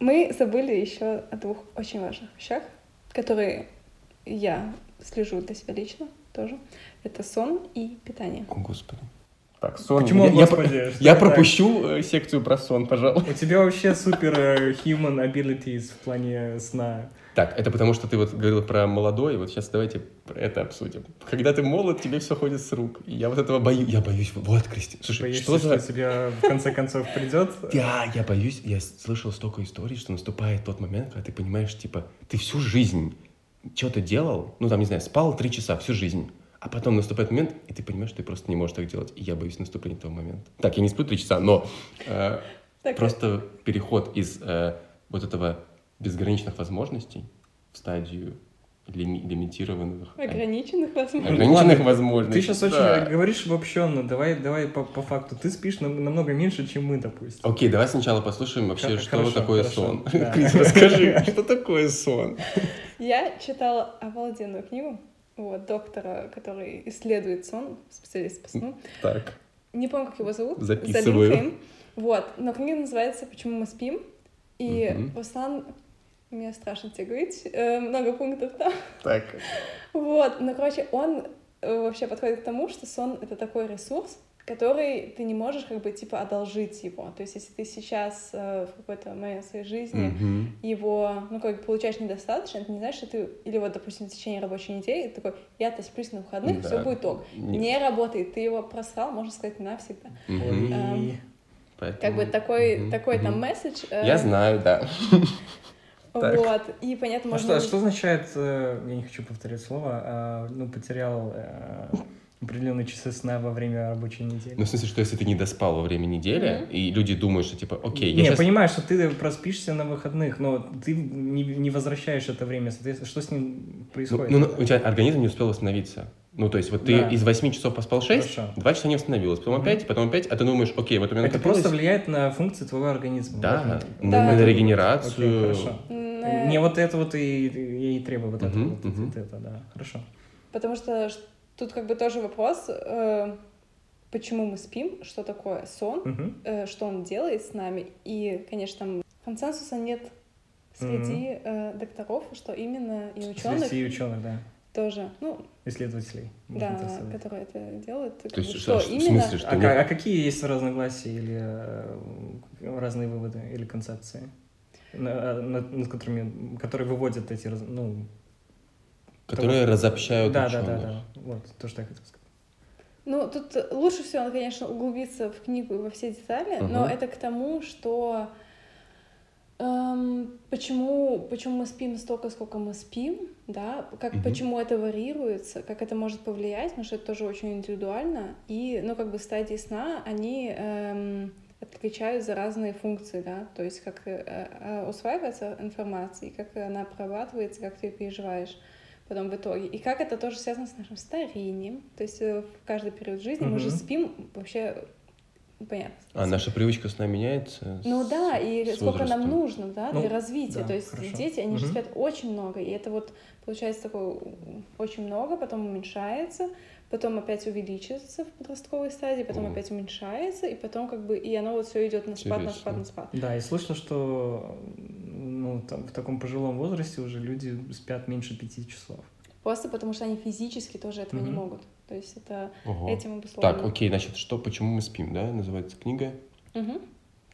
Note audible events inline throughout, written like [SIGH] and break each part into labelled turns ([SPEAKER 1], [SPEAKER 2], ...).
[SPEAKER 1] Мы забыли еще о двух очень важных вещах, которые я слежу для себя лично тоже. Это сон и питание.
[SPEAKER 2] О, Господи. Так, сон.
[SPEAKER 3] Почему,
[SPEAKER 2] я, я,
[SPEAKER 3] господи,
[SPEAKER 2] я
[SPEAKER 3] что так?
[SPEAKER 2] пропущу э, секцию про сон, пожалуйста.
[SPEAKER 3] У тебя вообще супер э, human abilities в плане сна.
[SPEAKER 2] Так, это потому что ты вот говорил про молодой, вот сейчас давайте это обсудим. Когда ты молод, тебе все ходит с рук. И я вот этого боюсь. Я боюсь. Вот, Кристина. Слушай,
[SPEAKER 3] Боишься,
[SPEAKER 2] что за...
[SPEAKER 3] что тебе в конце концов придет? [LAUGHS]
[SPEAKER 2] Я, я боюсь, я слышал столько историй, что наступает тот момент, когда ты понимаешь, типа, ты всю жизнь что-то делал, ну, там, не знаю, спал три часа всю жизнь, а потом наступает момент, и ты понимаешь, что ты просто не можешь так делать. И я боюсь наступления этого момента. Так, я не сплю три часа, но э,
[SPEAKER 1] Так,
[SPEAKER 2] просто переход из э, вот этого безграничных возможностей в стадию лими- лимитированных... э,
[SPEAKER 1] ограниченных возможностей.
[SPEAKER 2] Ограниченных
[SPEAKER 3] Ладно,
[SPEAKER 2] возможностей.
[SPEAKER 3] Ты сейчас очень
[SPEAKER 2] да.
[SPEAKER 3] говоришь обобщенно. Давай, давай по, по факту. Ты спишь нам- намного меньше, чем мы, допустим.
[SPEAKER 2] Окей, давай сначала послушаем вообще,
[SPEAKER 3] Х-
[SPEAKER 2] что
[SPEAKER 3] хорошо,
[SPEAKER 2] такое
[SPEAKER 3] хорошо,
[SPEAKER 2] сон.
[SPEAKER 3] да.
[SPEAKER 2] Крис, расскажи, [LAUGHS] что такое сон?
[SPEAKER 1] Я читала обалденную книгу вот, доктора, который исследует сон, специалист по сну.
[SPEAKER 2] Так.
[SPEAKER 1] Не помню, как его зовут.
[SPEAKER 2] Записываю.
[SPEAKER 1] Залинкаем. Вот. Но книга называется «Почему мы спим». И
[SPEAKER 2] Мгм.
[SPEAKER 1] Руслан, мне страшно тебе говорить, э, много пунктов там.
[SPEAKER 2] Так. [LAUGHS]
[SPEAKER 1] Вот. Но, короче, он э, вообще подходит к тому, что сон — это такой ресурс, который ты не можешь как бы типа одолжить его. То есть если ты сейчас э, в какой-то момент своей жизни
[SPEAKER 2] Мгм.
[SPEAKER 1] его, ну, как бы получаешь недостаточно, это не значит, что ты, или вот, допустим, в течение рабочей недели, ты такой, я-то сплюсь на выходных,
[SPEAKER 2] Да.
[SPEAKER 1] все будет ок.
[SPEAKER 2] Нет.
[SPEAKER 1] Не работает, ты его просрал, можно сказать, навсегда.
[SPEAKER 2] Мгм.
[SPEAKER 1] Эм,
[SPEAKER 2] Поэтому-
[SPEAKER 1] Как бы такой,
[SPEAKER 2] Мгм.
[SPEAKER 1] такой там
[SPEAKER 2] Мгм.
[SPEAKER 1] месседж. э,
[SPEAKER 2] Я знаю, да. [LAUGHS]
[SPEAKER 1] Вот, и понятно,
[SPEAKER 3] А
[SPEAKER 1] можно...
[SPEAKER 3] что, что означает, э, я не хочу повторять слово, а, ну, потерял э, определенные часы сна во время рабочей недели?
[SPEAKER 2] Ну, в смысле, что если ты не доспал во время недели,
[SPEAKER 1] Мгм.
[SPEAKER 2] и люди думают, что типа, окей, я
[SPEAKER 3] не,
[SPEAKER 2] сейчас...
[SPEAKER 3] понимаешь, что ты проспишься на выходных, но ты не, не возвращаешь это время, соответственно, что с ним происходит?
[SPEAKER 2] ну, ну, у тебя организм не успел восстановиться. Ну, то есть, вот ты
[SPEAKER 3] Да.
[SPEAKER 2] из 8 часов поспал 6,
[SPEAKER 3] Хорошо.
[SPEAKER 2] 2 часа не восстановилось, потом
[SPEAKER 3] Мгм.
[SPEAKER 2] опять, потом опять, а ты думаешь, окей, вот у меня
[SPEAKER 3] это
[SPEAKER 2] накопилось-
[SPEAKER 3] просто влияет на функции твоего организма.
[SPEAKER 2] Да, на,
[SPEAKER 1] Да.
[SPEAKER 2] на
[SPEAKER 3] Окей,
[SPEAKER 2] регенерацию.
[SPEAKER 3] хорошо.
[SPEAKER 1] М, э,
[SPEAKER 3] Не вот это вот и, и, и требую, вот это,
[SPEAKER 2] Мгм,
[SPEAKER 3] вот, это, да, хорошо.
[SPEAKER 1] Потому что тут как бы тоже вопрос, э, почему мы спим, что такое сон,
[SPEAKER 3] Мгм.
[SPEAKER 1] э, что он делает с нами. И, конечно, там консенсуса нет среди э, докторов, что именно и ученых
[SPEAKER 3] Среди ученых, да,
[SPEAKER 1] тоже, ну,
[SPEAKER 3] исследователей.
[SPEAKER 1] да,
[SPEAKER 3] сказать.
[SPEAKER 1] которые это делают.
[SPEAKER 2] То есть, что,
[SPEAKER 1] что именно...
[SPEAKER 2] смысле, что
[SPEAKER 3] А,
[SPEAKER 2] не-
[SPEAKER 3] а какие есть разногласия или э, разные выводы или концепции, на- на- над которыми, которые выводят эти, раз- ну,
[SPEAKER 2] которые
[SPEAKER 3] того,
[SPEAKER 2] разобщают
[SPEAKER 3] да, да,
[SPEAKER 2] ученых.
[SPEAKER 3] да, да, вот то, что я хотел сказать.
[SPEAKER 1] Ну, тут лучше всего, конечно, углубиться в книгу и во все детали, но
[SPEAKER 2] Мгм.
[SPEAKER 1] это к тому, что эм, почему, почему мы спим столько, сколько мы спим, да, как,
[SPEAKER 2] Мгм.
[SPEAKER 1] почему это варьируется, как это может повлиять, потому что это тоже очень индивидуально, и, ну, как бы стадии сна, они эм, отвечают за разные функции, да, то есть как э, э, усваивается информация, и как она обрабатывается, как ты ее переживаешь потом в итоге. И как это тоже связано с нашим старением. То есть э, в каждый период жизни мы же спим вообще понятно.
[SPEAKER 2] А наша привычка сна меняется?
[SPEAKER 1] Ну
[SPEAKER 2] с-
[SPEAKER 1] да, и
[SPEAKER 2] с
[SPEAKER 1] сколько нам нужно, да,
[SPEAKER 3] Ну,
[SPEAKER 1] для развития.
[SPEAKER 3] да,
[SPEAKER 1] То есть
[SPEAKER 3] хорошо.
[SPEAKER 1] дети, они же
[SPEAKER 3] Мгм.
[SPEAKER 1] спят очень много, и это вот получается такое очень много, потом уменьшается, потом опять увеличивается в подростковой стадии, потом
[SPEAKER 2] Мгм.
[SPEAKER 1] опять уменьшается, и потом как бы и оно вот все идет на спад, на спад, на
[SPEAKER 2] Интересно.
[SPEAKER 1] спад.
[SPEAKER 3] Да, и слышно, что ну, там, в таком пожилом возрасте уже люди спят меньше пяти часов.
[SPEAKER 1] Просто потому что они физически тоже этого не
[SPEAKER 3] Мгм.
[SPEAKER 1] могут. То есть это
[SPEAKER 2] Ого.
[SPEAKER 1] этим обусловлено.
[SPEAKER 2] Так, окей, значит, что, почему мы спим, да? Называется книга.
[SPEAKER 1] Мгм.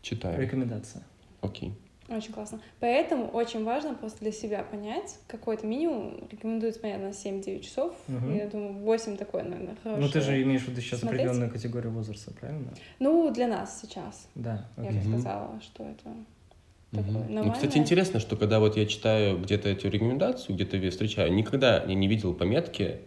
[SPEAKER 2] Читаю.
[SPEAKER 3] Рекомендация.
[SPEAKER 2] Окей.
[SPEAKER 1] Очень классно. Поэтому очень важно просто для себя понять какой-то минимум. Рекомендуется, понятно, 7-9 часов.
[SPEAKER 3] Мгм.
[SPEAKER 1] Я думаю, 8 такое, наверное, хорошее.
[SPEAKER 3] Ну, ты же имеешь в виду сейчас
[SPEAKER 1] Смотреть?
[SPEAKER 3] определенную категорию возраста, правильно?
[SPEAKER 1] Ну, для нас сейчас.
[SPEAKER 3] Да,
[SPEAKER 1] Я
[SPEAKER 3] окей.
[SPEAKER 1] бы
[SPEAKER 2] Мгм.
[SPEAKER 1] сказала, что это Такое
[SPEAKER 2] Ну, кстати, интересно, что когда вот я читаю где-то эту рекомендацию, где-то ее встречаю, никогда я не видел пометки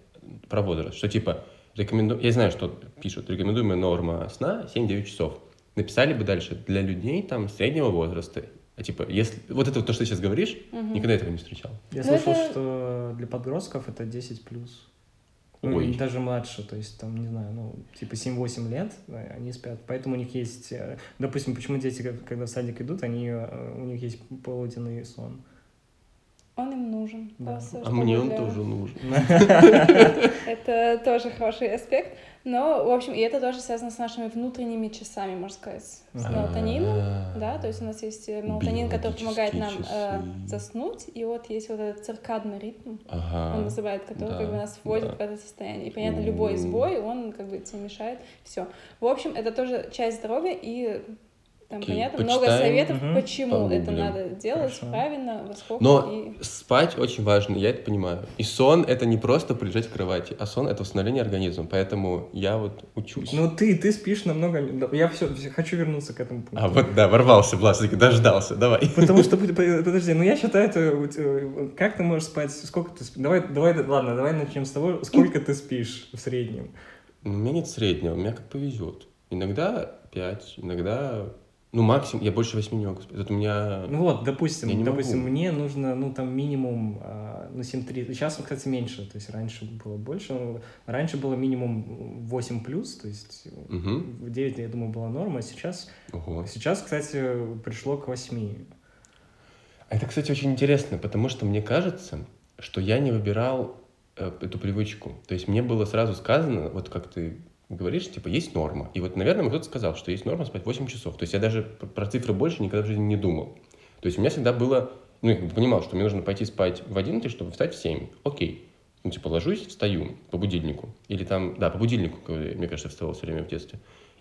[SPEAKER 2] про возраст, что типа рекоменду... Я знаю, что пишут, рекомендуемая норма сна 7-9 часов. Написали бы дальше для людей там среднего возраста. А типа, если... Вот это вот то, что ты сейчас говоришь,
[SPEAKER 1] Мгм.
[SPEAKER 2] никогда этого не встречал.
[SPEAKER 3] Я
[SPEAKER 1] Ну,
[SPEAKER 3] слышал,
[SPEAKER 1] это-
[SPEAKER 3] что для подростков это 10 плюс.
[SPEAKER 2] Ой.
[SPEAKER 3] даже младше, то есть там, не знаю, ну, типа 7-8 лет э, они спят. Поэтому у них есть, э, допустим, почему дети, когда в садик идут, они, э, у них есть полуденный сон.
[SPEAKER 1] Он им нужен.
[SPEAKER 3] Да.
[SPEAKER 1] просто,
[SPEAKER 2] А
[SPEAKER 1] чтобы
[SPEAKER 2] мне он
[SPEAKER 1] для-
[SPEAKER 2] тоже нужен. [LAUGHS]
[SPEAKER 1] Это тоже хороший аспект. Но, в общем, и это тоже связано с нашими внутренними часами, можно сказать, с
[SPEAKER 3] Ага.
[SPEAKER 1] мелатонином.
[SPEAKER 2] А,
[SPEAKER 1] Да, то есть у нас есть э, мелатонин, который помогает нам э, заснуть, и вот есть вот этот циркадный ритм, он называет, который как бы нас вводит в это состояние. И понятно, любой сбой, он как бы тебе мешает. Все. В общем, это тоже часть здоровья, и там
[SPEAKER 2] Окей,
[SPEAKER 1] понятно, много
[SPEAKER 2] почитаем,
[SPEAKER 1] советов,
[SPEAKER 3] мгм,
[SPEAKER 1] почему это
[SPEAKER 2] погуглим.
[SPEAKER 1] надо делать
[SPEAKER 3] Хорошо.
[SPEAKER 1] правильно, во сколько
[SPEAKER 2] Но
[SPEAKER 1] и
[SPEAKER 2] спать очень важно, я это понимаю. И сон — это не просто прилежать в кровати, а сон — это восстановление организма. Поэтому я вот учусь.
[SPEAKER 3] Ну ты, ты спишь намного... Я все, хочу вернуться к этому пункту.
[SPEAKER 2] А вот да, ворвался, все-таки дождался, давай.
[SPEAKER 3] Потому что, [LAUGHS] под- подожди, ну я считаю, это, у тебя- как ты можешь спать, сколько ты спишь? Давай, давай, ладно, давай начнем с того, сколько ты спишь в среднем.
[SPEAKER 2] У меня нет среднего, у меня как повезет. Иногда 5, иногда... Ну, максимум, я больше 8 не могу спать. Это у меня...
[SPEAKER 3] Ну вот, допустим,
[SPEAKER 2] Я не
[SPEAKER 3] допустим,
[SPEAKER 2] могу.
[SPEAKER 3] мне нужно, ну там минимум, а, ну 7-3, сейчас, кстати, меньше, то есть раньше было больше, но раньше было минимум 8 плюс, то есть в 9, я думаю, была норма, а сейчас,
[SPEAKER 2] Ого.
[SPEAKER 3] сейчас, кстати, пришло к 8.
[SPEAKER 2] А Это, кстати, очень интересно, потому что мне кажется, что я не выбирал э, эту привычку. То есть мне было сразу сказано, вот как ты говоришь, типа, есть норма. И вот, наверное, мне кто-то сказал, что есть норма спать 8 часов. То есть я даже про- цифры больше никогда в жизни не думал. То есть у меня всегда было, ну, я понимал, что мне нужно пойти спать в 11, чтобы встать в 7. Окей. Ну, типа, ложусь, встаю по будильнику. Или там, да, по будильнику, мне кажется, вставал все время в детстве.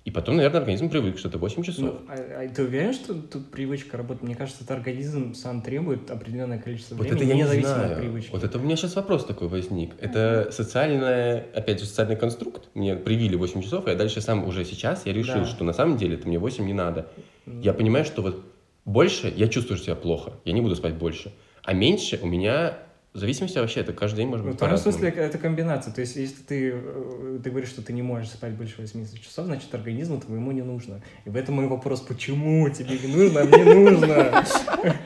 [SPEAKER 2] И потом, наверное, организм привык, что это 8 часов.
[SPEAKER 3] Ну, а, а ты уверен, что тут привычка работает? Мне кажется, это организм сам требует определенное количество
[SPEAKER 2] Вот
[SPEAKER 3] времени,
[SPEAKER 2] это я не
[SPEAKER 3] независимо
[SPEAKER 2] знаю.
[SPEAKER 3] от привычки.
[SPEAKER 2] Вот это у меня сейчас вопрос такой возник. Это социальное, опять же, социальный конструкт. Мне привили 8 часов, и я дальше сам уже сейчас я решил,
[SPEAKER 3] Да.
[SPEAKER 2] что на самом деле это мне 8 не надо.
[SPEAKER 3] М.
[SPEAKER 2] Я понимаю, что вот больше я чувствую себя плохо, я не буду спать больше. А меньше у меня в зависимости вообще, это каждый день может
[SPEAKER 3] Ну,
[SPEAKER 2] быть
[SPEAKER 3] в том смысле, это комбинация. То есть, если ты, э, ты говоришь, что ты не можешь спать больше 80 часов, значит, организму твоему не нужно. И в этом мой вопрос, почему тебе не нужно, а мне нужно? [LAUGHS]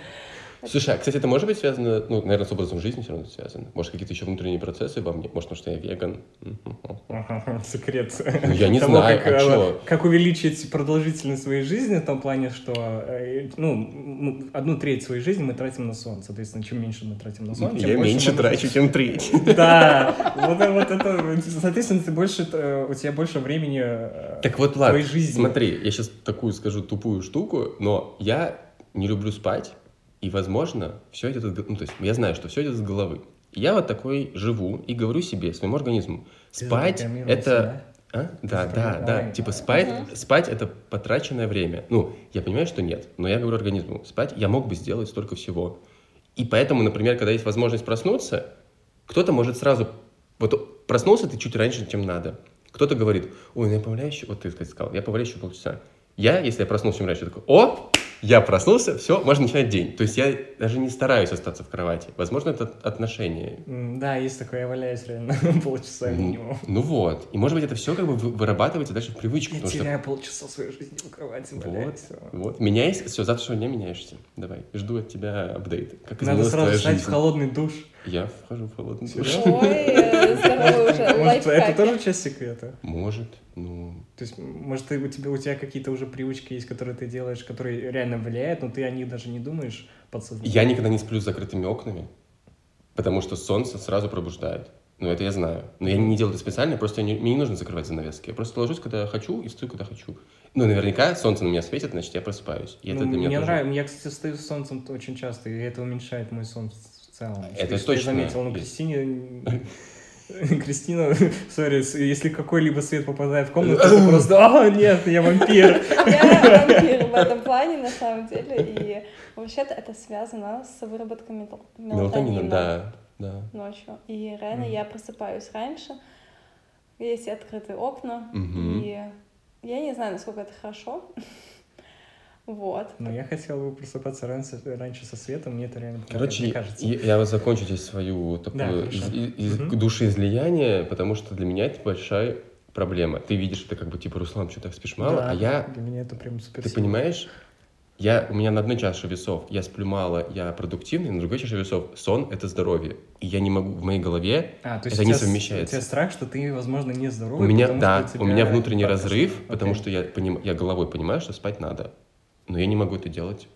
[SPEAKER 2] Слушай, а, кстати, это может быть связано, ну, наверное, с образом жизни все равно связано. Может, какие-то еще внутренние процессы во мне? Может, потому что я веган? [LAUGHS]
[SPEAKER 3] Секрет.
[SPEAKER 2] Ну, я не
[SPEAKER 3] того,
[SPEAKER 2] знаю,
[SPEAKER 3] как,
[SPEAKER 2] а
[SPEAKER 3] э,
[SPEAKER 2] чё?
[SPEAKER 3] как увеличить продолжительность своей жизни в том плане, что э, ну, одну треть своей жизни мы тратим на сон. Соответственно, чем меньше мы тратим на сон, тем
[SPEAKER 2] Я меньше
[SPEAKER 3] мы-
[SPEAKER 2] трачу, чем треть. [LAUGHS]
[SPEAKER 3] Да, вот, э, вот это, соответственно, ты больше, э, у тебя больше времени э,
[SPEAKER 2] Так вот,
[SPEAKER 3] твоей
[SPEAKER 2] ладно,
[SPEAKER 3] жизни.
[SPEAKER 2] смотри, я сейчас такую скажу тупую штуку, но я не люблю спать, и, возможно, все идет г- Ну, то есть я знаю, что все идет из головы. Я вот такой живу и говорю себе, своему организму,
[SPEAKER 3] Ты
[SPEAKER 2] спать это...
[SPEAKER 3] себя.
[SPEAKER 2] А? Да, да,
[SPEAKER 3] запрограммировал.
[SPEAKER 2] да.
[SPEAKER 3] Ой.
[SPEAKER 2] Типа спать,
[SPEAKER 1] Мгм.
[SPEAKER 2] спать это потраченное время. Ну, я понимаю, что нет, но я говорю организму, спать я мог бы сделать столько всего. И поэтому, например, когда есть возможность проснуться, кто-то может сразу... Вот проснулся ты чуть раньше, чем надо. Кто-то говорит, ой, ну я поваляю еще... Вот ты, кстати, сказал, я поваляю еще полчаса. Я, если я проснулся чем раньше, я такой, о, я проснулся, все, можно начинать день. То есть я даже не стараюсь остаться в кровати. Возможно, это отношение.
[SPEAKER 3] Да, есть такое, я валяюсь реально [LAUGHS] полчаса минимум.
[SPEAKER 2] ну вот. И может быть это все как бы вы- вырабатывается дальше в привычку.
[SPEAKER 3] Я
[SPEAKER 2] потому что-
[SPEAKER 3] теряю полчаса своей жизни в кровати,
[SPEAKER 2] Вот, вот. Меняйся. Все, завтрашнего дня меняешься. Давай. Жду от тебя апдейт. Как
[SPEAKER 3] Надо сразу встать в холодный душ.
[SPEAKER 2] Я вхожу в холодный душ.
[SPEAKER 1] Ой, уже,
[SPEAKER 3] Может, это тоже часть секрета?
[SPEAKER 2] Может. Ну,
[SPEAKER 3] То есть, может, ты- у тебя, у тебя какие-то уже привычки есть, которые ты делаешь, которые реально влияют, но ты о них даже не думаешь подсознательно?
[SPEAKER 2] я никогда не сплю с закрытыми окнами, потому что солнце сразу пробуждает. Ну, это я знаю. Но я не делаю это специально, просто не- мне не нужно закрывать занавески. Я просто ложусь, когда хочу, и встаю, когда хочу. Ну, наверняка солнце на меня светит, значит, я просыпаюсь. И это
[SPEAKER 3] Ну,
[SPEAKER 2] для меня
[SPEAKER 3] мне
[SPEAKER 2] тоже...
[SPEAKER 3] нравится. Я, кстати, встаю с солнцем очень часто, и это уменьшает мой в целом.
[SPEAKER 2] Это
[SPEAKER 3] я
[SPEAKER 2] точно
[SPEAKER 3] заметил, но
[SPEAKER 2] есть.
[SPEAKER 3] Кристине... [LAUGHS] Кристина, [LAUGHS] сори, если какой-либо свет попадает в комнату, [LAUGHS] это просто, а, нет, я вампир.
[SPEAKER 1] Я вампир в этом плане, на самом деле. И вообще-то это связано с выработкой мел-
[SPEAKER 2] Мелатонина, да, да.
[SPEAKER 1] ночью. И реально я просыпаюсь раньше, есть открытые окна, и я не знаю, насколько это хорошо. Вот.
[SPEAKER 3] Но я хотел бы просыпаться раньше, раньше со светом, мне это реально
[SPEAKER 2] Короче,
[SPEAKER 3] мне кажется.
[SPEAKER 2] я, я вот закончу здесь свою
[SPEAKER 3] Да,
[SPEAKER 2] такую
[SPEAKER 3] хорошо.
[SPEAKER 2] из- из-
[SPEAKER 3] Мгм.
[SPEAKER 2] душеизлияние, потому что для меня это большая проблема. Ты видишь, ты как бы типа, Руслан, что так спишь мало,
[SPEAKER 3] Да,
[SPEAKER 2] а я,
[SPEAKER 3] Для меня это прям супер
[SPEAKER 2] ты понимаешь, я, у меня на одной чаше весов я сплю мало, я продуктивный, на другой чаше весов сон — это здоровье. И я не могу, в моей голове
[SPEAKER 3] А, то есть
[SPEAKER 2] это
[SPEAKER 3] у
[SPEAKER 2] не совмещается.
[SPEAKER 3] У тебя страх, что ты, возможно, не
[SPEAKER 2] у
[SPEAKER 3] здоровый,
[SPEAKER 2] меня,
[SPEAKER 3] потому
[SPEAKER 2] да,
[SPEAKER 3] что
[SPEAKER 2] у меня внутренний разрыв,
[SPEAKER 3] хорошо.
[SPEAKER 2] потому что я, поним, я головой понимаю, что спать надо, но я не могу это делать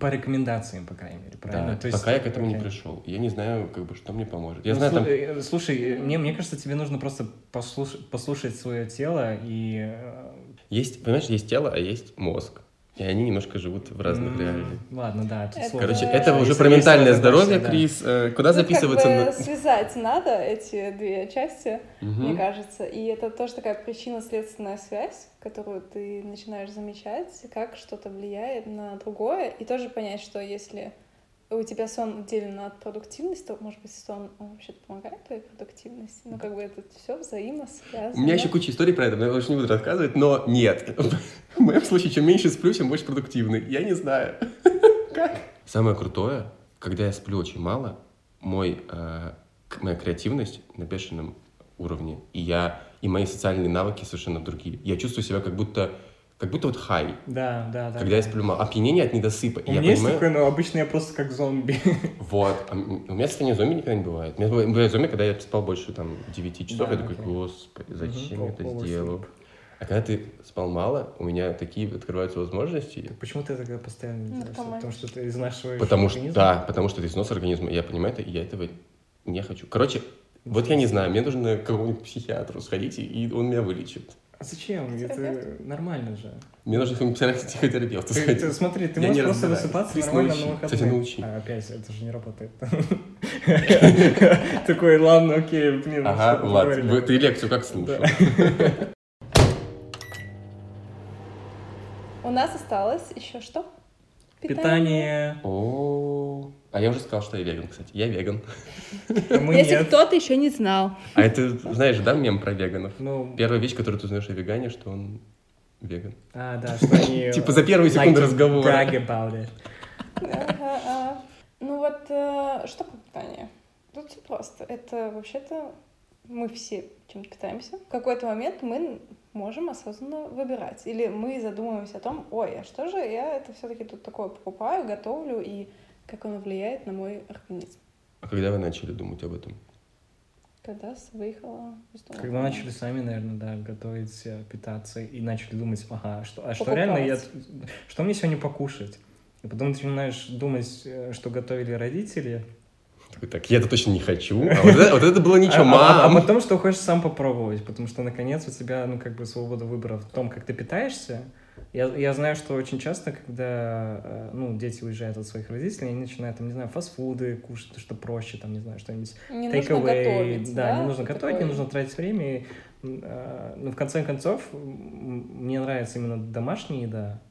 [SPEAKER 3] По рекомендациям, по крайней мере, правильно?
[SPEAKER 2] Да,
[SPEAKER 3] То есть,
[SPEAKER 2] пока я к этому не
[SPEAKER 3] окей.
[SPEAKER 2] пришел. Я не знаю, как бы, что мне поможет. Я
[SPEAKER 3] Ну,
[SPEAKER 2] знаю,
[SPEAKER 3] слу-
[SPEAKER 2] там...
[SPEAKER 3] э, Слушай, мне, мне кажется, тебе нужно просто послуш- послушать свое тело и... э,
[SPEAKER 2] Есть, понимаешь, есть тело, а есть мозг. И они немножко живут в разных
[SPEAKER 3] м,
[SPEAKER 2] реалиях.
[SPEAKER 3] Ладно, да, это
[SPEAKER 1] Это-
[SPEAKER 3] сложно.
[SPEAKER 2] Короче, это уже
[SPEAKER 3] если-
[SPEAKER 2] про ментальное здоровье,
[SPEAKER 3] да.
[SPEAKER 2] Крис. Э, Куда
[SPEAKER 1] Ну,
[SPEAKER 2] записываться?
[SPEAKER 1] Как бы
[SPEAKER 2] на-
[SPEAKER 1] связать надо эти две части,
[SPEAKER 2] Мгм.
[SPEAKER 1] мне кажется. И это тоже такая причинно-следственная связь, которую ты начинаешь замечать, как что-то влияет на другое. И тоже понять, что если у тебя сон отделен от продуктивности, то, может быть, сон он вообще-то помогает твоей продуктивности. Ну, как бы это все взаимосвязано.
[SPEAKER 2] У меня еще куча историй про это, но я больше не буду рассказывать, но нет. [LAUGHS] В моем случае, чем меньше сплю, тем больше продуктивный. Я не знаю. [LAUGHS] Как? Самое крутое, когда я сплю очень мало, мой, э, моя креативность на бешеном уровне, и я и мои социальные навыки совершенно другие. Я чувствую себя как будто как будто вот хай,
[SPEAKER 3] Да, да, да.
[SPEAKER 2] когда я сплю мало. Опьянение от недосыпа.
[SPEAKER 3] У
[SPEAKER 2] я
[SPEAKER 3] меня есть
[SPEAKER 2] понимаю,
[SPEAKER 3] такое, но обычно я просто как зомби. [LAUGHS]
[SPEAKER 2] Вот. А у меня состояние зомби никогда не бывает. У меня бывает зомби, когда я спал больше там 9 часов,
[SPEAKER 3] Да,
[SPEAKER 2] я такой, господи, зачем
[SPEAKER 3] Мгм,
[SPEAKER 2] я это сделал? А когда ты спал мало, у меня такие открываются возможности.
[SPEAKER 3] Почему ты тогда постоянно
[SPEAKER 1] Ну,
[SPEAKER 3] делаешь?
[SPEAKER 1] потому
[SPEAKER 3] Потому что ты изнашиваешь
[SPEAKER 2] Потому что,
[SPEAKER 3] организм?
[SPEAKER 2] да, потому что это износ организма. Я понимаю это, и я этого не хочу. Короче, вот я не знаю, мне нужно к какому-нибудь психиатру сходить, и он меня вылечит.
[SPEAKER 3] А зачем? Это нормально же.
[SPEAKER 2] Мне своему психотерапевту
[SPEAKER 3] Ты, ты смотри, ты
[SPEAKER 2] Я
[SPEAKER 3] можешь просто высыпаться нормально
[SPEAKER 2] научи.
[SPEAKER 3] на выходные.
[SPEAKER 2] Кстати, научи.
[SPEAKER 3] А, опять, это же не работает. [LAUGHS] Такой, ладно, окей, блин.
[SPEAKER 2] Ага, Влад, ты лекцию как слушал? [LAUGHS]
[SPEAKER 1] У нас осталось еще что?
[SPEAKER 3] Питание.
[SPEAKER 2] О, а я уже сказал, что я веган, кстати. Я веган.
[SPEAKER 3] А мы
[SPEAKER 1] Если
[SPEAKER 3] нет.
[SPEAKER 1] кто-то еще не знал.
[SPEAKER 2] А это, знаешь, да, мем про веганов?
[SPEAKER 3] Ну,
[SPEAKER 2] Первая вещь, которую ты узнаешь о вегане, что он веган.
[SPEAKER 3] а, да, что они... [LAUGHS]
[SPEAKER 2] Типа за первые секунды разговора.
[SPEAKER 1] а. Ну вот, э, что по питанию? Тут все просто. Это вообще-то мы все чем-то питаемся. В какой-то момент мы можем осознанно выбирать. Или мы задумываемся о том, ой, а что же я это все-таки тут такое покупаю, готовлю, и как оно влияет на мой организм.
[SPEAKER 2] А когда вы начали думать об этом?
[SPEAKER 1] Когда выехала из дома.
[SPEAKER 3] Когда начали сами, наверное, да, готовить, э, питаться, и начали думать, ага, что, а что
[SPEAKER 1] Покупать.
[SPEAKER 3] реально я... Что мне сегодня покушать? И потом ты начинаешь думать, э, что готовили родители.
[SPEAKER 2] Такой, так, я это точно не хочу. А вот это, вот это было ничего, [LAUGHS]
[SPEAKER 3] а, а- а
[SPEAKER 2] мам.
[SPEAKER 3] потом, что хочешь сам попробовать, потому что, наконец, у тебя, ну, как бы, свобода выбора в том, как ты питаешься. Я, я знаю, что очень часто, когда, э, ну, дети уезжают от своих родителей, они начинают, там, не знаю, фастфуды кушать, что проще, там, не знаю, что-нибудь
[SPEAKER 1] Не
[SPEAKER 3] take
[SPEAKER 1] нужно
[SPEAKER 3] away.
[SPEAKER 1] готовить,
[SPEAKER 3] да,
[SPEAKER 1] да?
[SPEAKER 3] не нужно готовить, не нужно тратить время. И, э, ну, в конце концов, мне нравится именно домашняя еда,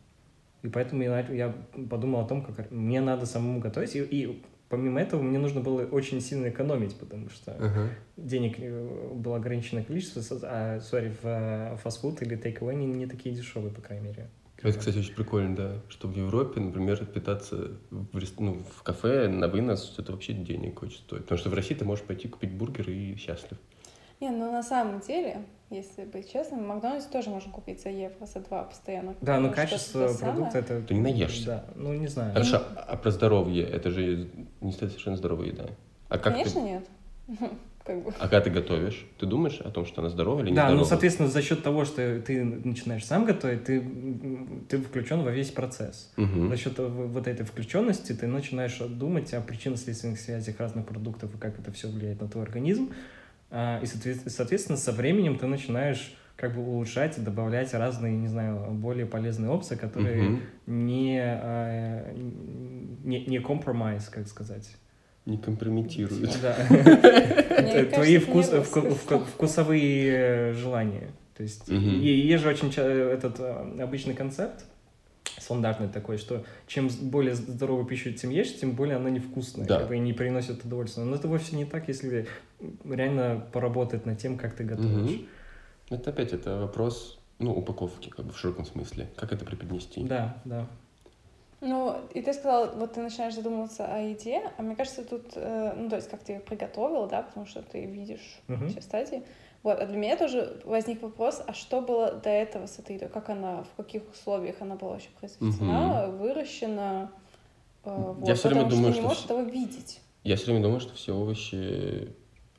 [SPEAKER 3] и поэтому я, я подумал о том, как мне надо самому готовить, и, и помимо этого мне нужно было очень сильно экономить, потому что
[SPEAKER 2] Ага.
[SPEAKER 3] денег э, было ограниченное количество, а, сори, в э, фастфуд или take away не, такие дешевые, по крайней мере.
[SPEAKER 2] Это, кстати, очень прикольно, да, что в Европе, например, питаться в, ну, в кафе на вынос, это вообще денег очень стоит. Потому что в России ты можешь пойти купить бургер и счастлив.
[SPEAKER 1] Не, ну на самом деле, если быть честным, в Макдональдсе тоже можно купить за евро, за два постоянно.
[SPEAKER 3] Да, но качество продукта это...
[SPEAKER 2] Ты не наешься.
[SPEAKER 3] Да, ну не знаю.
[SPEAKER 2] Хорошо, а про здоровье, это же не совершенно здоровая еда. А как
[SPEAKER 1] Конечно,
[SPEAKER 2] ты,
[SPEAKER 1] нет. [LAUGHS] Как бы.
[SPEAKER 2] а когда ты готовишь, ты думаешь о том, что она здоровая или не
[SPEAKER 3] Да, ну,
[SPEAKER 2] здоровая?
[SPEAKER 3] соответственно, за счет того, что ты начинаешь сам готовить, ты, ты включен во весь процесс.
[SPEAKER 2] Мгм.
[SPEAKER 3] За счет вот этой включенности ты начинаешь думать о причинно-следственных связях разных продуктов и как это все влияет на твой организм. А, И, соответ- соответственно, со временем ты начинаешь как бы улучшать и добавлять разные, не знаю, более полезные опции, которые
[SPEAKER 2] Мгм.
[SPEAKER 3] не, а, не, не compromise, как сказать.
[SPEAKER 2] Не компрометирует.
[SPEAKER 3] Да. [LAUGHS] Твои вкусовые желания. То есть есть же очень этот э, обычный концепт, стандартный такой, что чем более здоровую пищу тем ешь, тем более она невкусная,
[SPEAKER 2] Да.
[SPEAKER 3] как бы, и не приносит удовольствия. Но это вовсе не так, если реально поработать над тем, как ты готовишь.
[SPEAKER 2] Мгм. Это опять это вопрос, ну, упаковки, как бы в широком смысле. Как это преподнести?
[SPEAKER 3] Да, да.
[SPEAKER 1] Ну, и ты сказал, вот ты начинаешь задумываться о еде, а мне кажется, тут, э, ну, то есть, как ты ее приготовил, да, потому что ты видишь
[SPEAKER 3] Мгм.
[SPEAKER 1] все стадии. Вот, а для меня тоже возник вопрос, а что было до этого с этой едой? Как она, в каких условиях она была вообще произведена, выращена? э, вот,
[SPEAKER 2] Я всё время
[SPEAKER 1] потому
[SPEAKER 2] думаю,
[SPEAKER 1] что ты не
[SPEAKER 2] что
[SPEAKER 1] можешь этого видеть.
[SPEAKER 2] Я все время думаю, что все овощи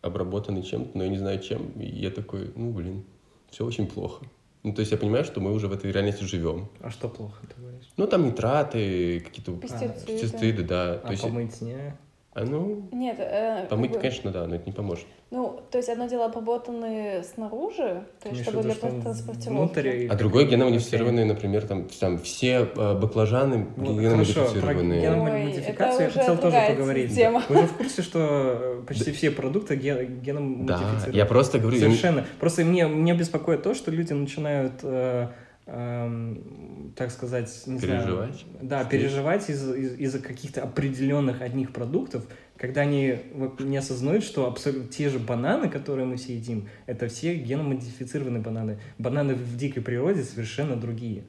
[SPEAKER 2] обработаны чем-то, но я не знаю чем. И я такой, ну, блин, все очень плохо. Ну, то есть я понимаю, что мы уже в этой реальности живем.
[SPEAKER 3] А что плохо, ты говоришь?
[SPEAKER 2] Ну, там нитраты, какие-то
[SPEAKER 1] Пестициды.
[SPEAKER 2] пестициды, да.
[SPEAKER 3] А
[SPEAKER 2] То есть,
[SPEAKER 3] помыть не?
[SPEAKER 2] А, ну,
[SPEAKER 1] Нет, э, как
[SPEAKER 2] помыть,
[SPEAKER 1] бы-
[SPEAKER 2] конечно, да, но это не поможет.
[SPEAKER 1] Ну, то есть одно дело обработанные снаружи, то есть чтобы для транспортировки.
[SPEAKER 2] А
[SPEAKER 3] бы
[SPEAKER 2] геномодифицированный, например, там, там все э, баклажаны
[SPEAKER 3] Ну,
[SPEAKER 2] геномодифицированные.
[SPEAKER 3] Хорошо, про
[SPEAKER 1] Ой,
[SPEAKER 3] геномодификацию я
[SPEAKER 1] это уже
[SPEAKER 3] хотел тоже поговорить.
[SPEAKER 1] тема.
[SPEAKER 3] Вы же в курсе, что э, почти все продукты ген-
[SPEAKER 2] Да,
[SPEAKER 3] геномодифицированы?
[SPEAKER 2] я просто говорю, я
[SPEAKER 3] Совершенно. Просто мне, мне беспокоит то, что люди начинают, э, эм, так сказать, не
[SPEAKER 2] Переживать?
[SPEAKER 3] знаю, да, переживать из- из- из-за каких-то определенных одних продуктов, когда они не осознают, что абсолютно те же бананы, которые мы все едим, это все геномодифицированные бананы. Бананы в дикой природе совершенно другие.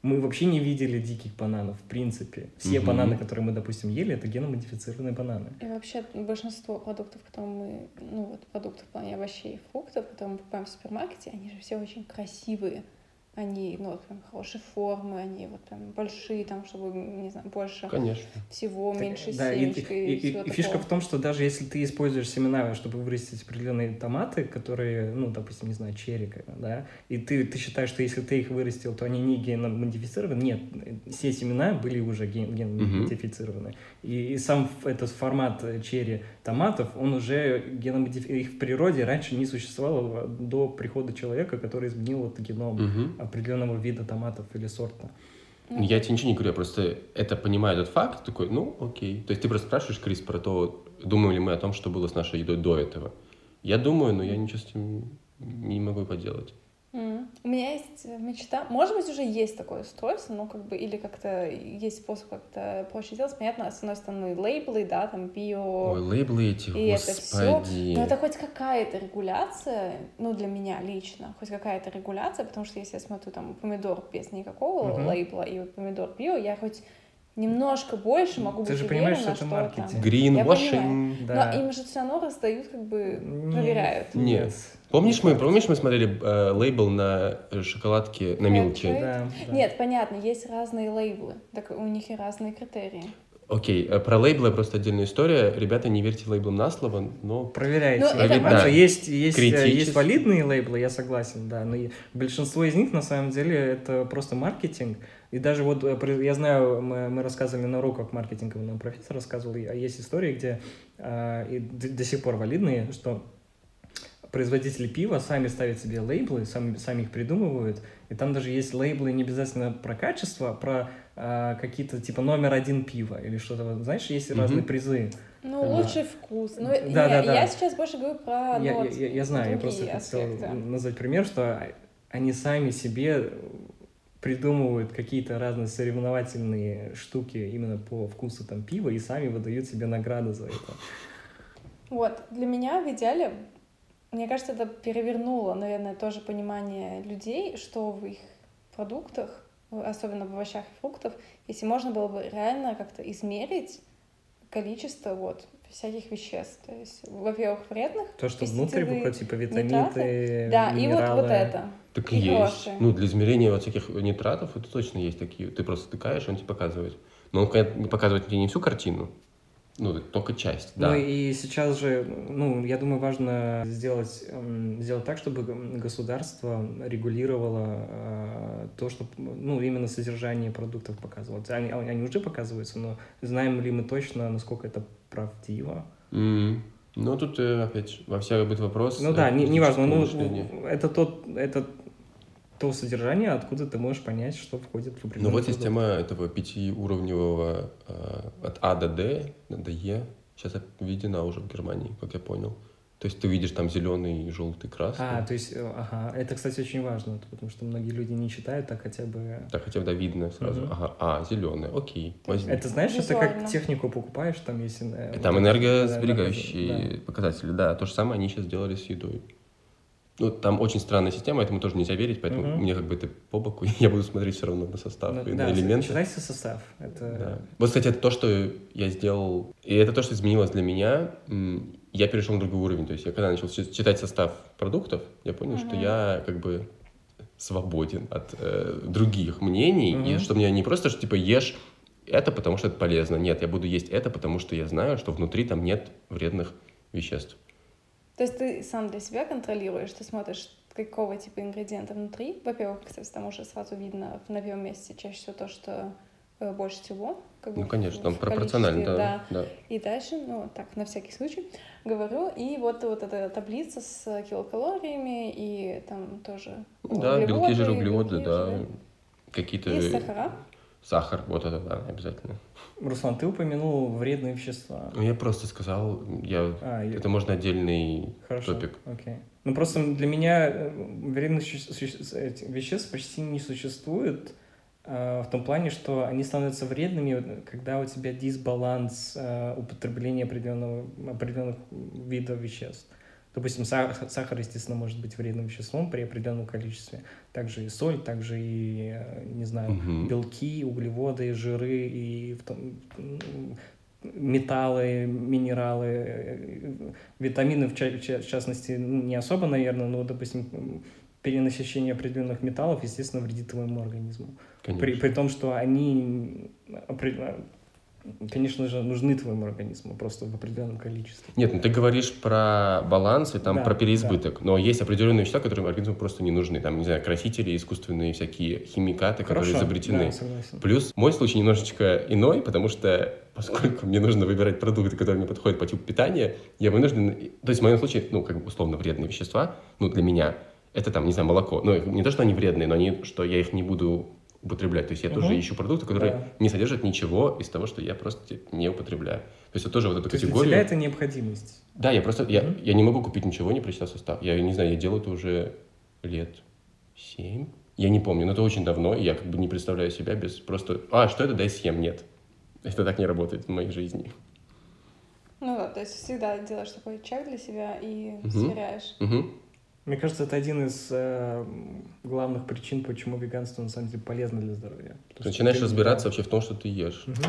[SPEAKER 3] Мы вообще не видели диких бананов, в принципе. Все
[SPEAKER 2] Мгм.
[SPEAKER 3] бананы, которые мы, допустим, ели, это геномодифицированные бананы.
[SPEAKER 1] И вообще большинство продуктов, которые мы, ну вот продуктов в плане овощей и фруктов, которые мы покупаем в супермаркете, они же все очень красивые. Они, ну, вот прям хорошей формы, они вот прям большие, там, чтобы, не знаю, больше
[SPEAKER 2] Конечно.
[SPEAKER 1] всего,
[SPEAKER 3] Так,
[SPEAKER 1] меньше
[SPEAKER 3] да, и,
[SPEAKER 1] семечек
[SPEAKER 3] и-
[SPEAKER 1] и,
[SPEAKER 3] и-
[SPEAKER 1] всего
[SPEAKER 3] и фишка в том, что даже если ты используешь семена, чтобы вырастить определенные томаты, которые, ну, допустим, не знаю, черри, да, и ты, ты считаешь, что если ты их вырастил, то они не геномодифицированы, нет, все семена были уже ген, геномодифицированы. И, и сам этот формат э, черри томатов, он уже геномодифицирован, их в природе раньше не существовало до прихода человека, который изменил вот геном
[SPEAKER 2] Мгм.
[SPEAKER 3] Определенного вида томатов или сорта.
[SPEAKER 1] Ну,
[SPEAKER 2] Я тебе ничего не говорю, я просто это понимаю, этот факт, такой, ну, окей. То есть ты просто спрашиваешь, Крис, про то, думаем ли мы о том, что было с нашей едой до этого. Я думаю, но я ничего с этим не могу поделать.
[SPEAKER 1] У меня есть э, мечта, может быть, уже есть такое устройство, ну, как бы, или как-то есть способ как-то проще сделать. Понятно, с одной стороны, лейблы, да, там, био,
[SPEAKER 2] Ой, лейблы эти,
[SPEAKER 1] и это все.
[SPEAKER 2] господи.
[SPEAKER 1] Но это хоть какая-то регуляция, ну, для меня лично, хоть какая-то регуляция, потому что если я смотрю там помидор без никакого
[SPEAKER 3] Мгм.
[SPEAKER 1] лейбла и вот помидор био, я хоть немножко больше могу
[SPEAKER 3] Ты
[SPEAKER 1] быть
[SPEAKER 3] же понимаешь, что это маркетинг.
[SPEAKER 2] Greenwashing.
[SPEAKER 3] Да.
[SPEAKER 1] Но им же все равно раздают, как бы,
[SPEAKER 3] Нет.
[SPEAKER 1] проверяют.
[SPEAKER 2] Нет. Помнишь мы, помнишь, мы смотрели э, лейбл на э, шоколадке, на Милке?
[SPEAKER 3] Да, да.
[SPEAKER 1] Нет, понятно, есть разные лейблы, так у них и разные критерии.
[SPEAKER 2] Окей, э, про лейблы просто отдельная история. Ребята, не верьте лейблам на слово, но...
[SPEAKER 3] Проверяйте.
[SPEAKER 1] Ну, это
[SPEAKER 3] Потому что
[SPEAKER 2] просто-
[SPEAKER 3] есть, есть, э, есть валидные лейблы, я согласен, да, но большинство из них, на самом деле, это просто маркетинг. И даже вот, я знаю, мы, мы рассказывали на уроках маркетинга, нам профессор рассказывал, и- а есть истории, где а, и до сих пор валидные, что производители пива сами ставят себе лейблы, сами, сами их придумывают, и там даже есть лейблы не обязательно про качество, а про а, какие-то типа номер один пива или что-то, знаешь, есть
[SPEAKER 2] Мгм.
[SPEAKER 3] разные призы.
[SPEAKER 1] Ну,
[SPEAKER 3] Да.
[SPEAKER 1] лучший вкус. Ну,
[SPEAKER 3] Да,
[SPEAKER 1] не,
[SPEAKER 3] да, да.
[SPEAKER 1] я сейчас больше говорю про
[SPEAKER 3] Я,
[SPEAKER 1] вот,
[SPEAKER 3] я, я знаю, я просто
[SPEAKER 1] другие
[SPEAKER 3] хотел
[SPEAKER 1] аспекты.
[SPEAKER 3] назвать пример, что они сами себе придумывают какие-то разные соревновательные штуки именно по вкусу там пива и сами выдают себе награды за это.
[SPEAKER 1] Вот, для меня в идеале, мне кажется, это перевернуло, наверное, тоже понимание людей, что в их продуктах, особенно в овощах и фруктах, если можно было бы реально как-то измерить количество вот всяких веществ. То есть, во-первых, вредных,
[SPEAKER 3] То, что внутрь выходит, типа
[SPEAKER 1] нитраты.
[SPEAKER 3] витамины,
[SPEAKER 1] да, и вот,
[SPEAKER 3] минералы.
[SPEAKER 1] вот это.
[SPEAKER 2] Так
[SPEAKER 1] И
[SPEAKER 2] есть.
[SPEAKER 1] хорошие.
[SPEAKER 2] Ну, для измерения вот всяких нитратов это точно есть такие. Ты просто стыкаешь, он тебе показывает. Но он конечно, не показывает тебе не всю картину, ну, только часть, да.
[SPEAKER 3] Ну и сейчас же, ну, я думаю, важно сделать, сделать так, чтобы государство регулировало э, то, что, ну, именно содержание продуктов показывало. Они, они уже показываются, но знаем ли мы точно, насколько это правдиво?
[SPEAKER 2] М. Ну, тут э, опять во всяком будет вопрос.
[SPEAKER 3] Ну
[SPEAKER 2] э,
[SPEAKER 3] да, не, неважно, ну,
[SPEAKER 2] мышления.
[SPEAKER 3] это тот, это то содержание, откуда ты можешь понять, что входит в
[SPEAKER 2] Ну
[SPEAKER 3] определенный
[SPEAKER 2] вот есть
[SPEAKER 3] продукт.
[SPEAKER 2] тема этого пятиуровневого э, от А до Д, до Е. Сейчас введена уже в Германии, как я понял. То есть ты видишь там зеленый, желтый, красный.
[SPEAKER 3] А, то есть, э, ага, это, кстати, очень важно, потому что многие люди не читают, так хотя бы...
[SPEAKER 2] Так хотя бы да, видно сразу.
[SPEAKER 3] Мгм.
[SPEAKER 2] Ага, а, зеленый, окей, возьми.
[SPEAKER 3] Это знаешь, это как
[SPEAKER 1] Визуально.
[SPEAKER 3] технику покупаешь, там есть... э,
[SPEAKER 2] Там
[SPEAKER 3] вот,
[SPEAKER 2] энергосберегающие
[SPEAKER 3] да,
[SPEAKER 2] показатели, да. То же самое они сейчас сделали с едой. Ну, там очень странная система, этому тоже нельзя верить, поэтому
[SPEAKER 3] Мгм.
[SPEAKER 2] мне как бы это по боку, [LAUGHS] я буду смотреть все равно на состав
[SPEAKER 3] Ну,
[SPEAKER 2] и
[SPEAKER 3] да,
[SPEAKER 2] на элементы.
[SPEAKER 3] читайте состав. Это...
[SPEAKER 2] Да. Вот, кстати, это то, что я сделал, и это то, что изменилось для меня. Я перешел на другой уровень. То есть я когда начал чи- читать состав продуктов, я понял, что
[SPEAKER 1] Мгм.
[SPEAKER 2] я как бы свободен от э, других мнений, и
[SPEAKER 3] Мгм.
[SPEAKER 2] что мне не просто, что типа ешь это, потому что это полезно. Нет, я буду есть это, потому что я знаю, что внутри там нет вредных веществ.
[SPEAKER 1] То есть ты сам для себя контролируешь, ты смотришь, какого типа ингредиента внутри. Во-первых, кстати, там уже сразу видно на первом месте чаще всего то, что э, больше всего.
[SPEAKER 2] Как бы, ну, конечно, там пропорционально, да, да. да.
[SPEAKER 1] И дальше, ну, так, на всякий случай говорю. И вот, вот эта таблица с килокалориями и там тоже
[SPEAKER 2] Да, белки, жиры, углеводы, да. Какие-то...
[SPEAKER 1] И сахара.
[SPEAKER 2] Сахар, вот это да, обязательно.
[SPEAKER 3] Руслан, ты упомянул вредные вещества.
[SPEAKER 2] Ну, я просто сказал, я... А, это я... можно отдельный Хорошо, топик.
[SPEAKER 3] окей. Ну, просто для меня э, вредных веществ почти не существует э, в том плане, что они становятся вредными, когда у тебя дисбаланс э, употребления определенного, определенных видов веществ. Допустим, сахар, естественно, может быть вредным веществом при определенном количестве. Также и соль, также и, э, не знаю, угу. белки, углеводы, жиры и в том, металлы, минералы, э, витамины, в, в частности, не особо, наверное, но, допустим, перенасыщение определенных металлов, естественно, вредит твоему организму. При, при том, что они конечно же, нужны твоему организму просто в определенном количестве.
[SPEAKER 2] Нет, ну ты говоришь про баланс и там да, про переизбыток, да. но есть определенные вещества, которые организму просто не нужны. Там, не знаю, красители, искусственные всякие химикаты, Хорошо, которые изобретены. Да, согласен. Плюс мой случай немножечко иной, потому что поскольку мне нужно выбирать продукты, которые мне подходят по типу питания, я вынужден... То есть в моем случае, ну, как бы условно вредные вещества, ну, для меня, это там, не знаю, молоко. Ну, не то, что они вредные, но они, что я их не буду употреблять. То есть я угу. тоже ищу продукты, которые да. не содержат ничего из того, что я просто не употребляю. То есть это тоже вот эту
[SPEAKER 3] То
[SPEAKER 2] категорию.
[SPEAKER 3] Для тебя это необходимость.
[SPEAKER 2] Да, я просто угу. я, я не могу купить ничего, не прочитав состав. Я не знаю, я делаю это уже лет семь. Я не помню, но это очень давно, и я как бы не представляю себя без просто... А, что это, дай съем? Нет. Это так не работает в моей жизни.
[SPEAKER 1] Ну да, то есть всегда делаешь такой чек для себя и угу. сверяешь.
[SPEAKER 2] Угу.
[SPEAKER 3] Мне кажется, это один из э, главных причин, почему веганство на самом деле полезно для здоровья.
[SPEAKER 2] Ты начинаешь разбираться вообще в том, что ты ешь.
[SPEAKER 3] Угу.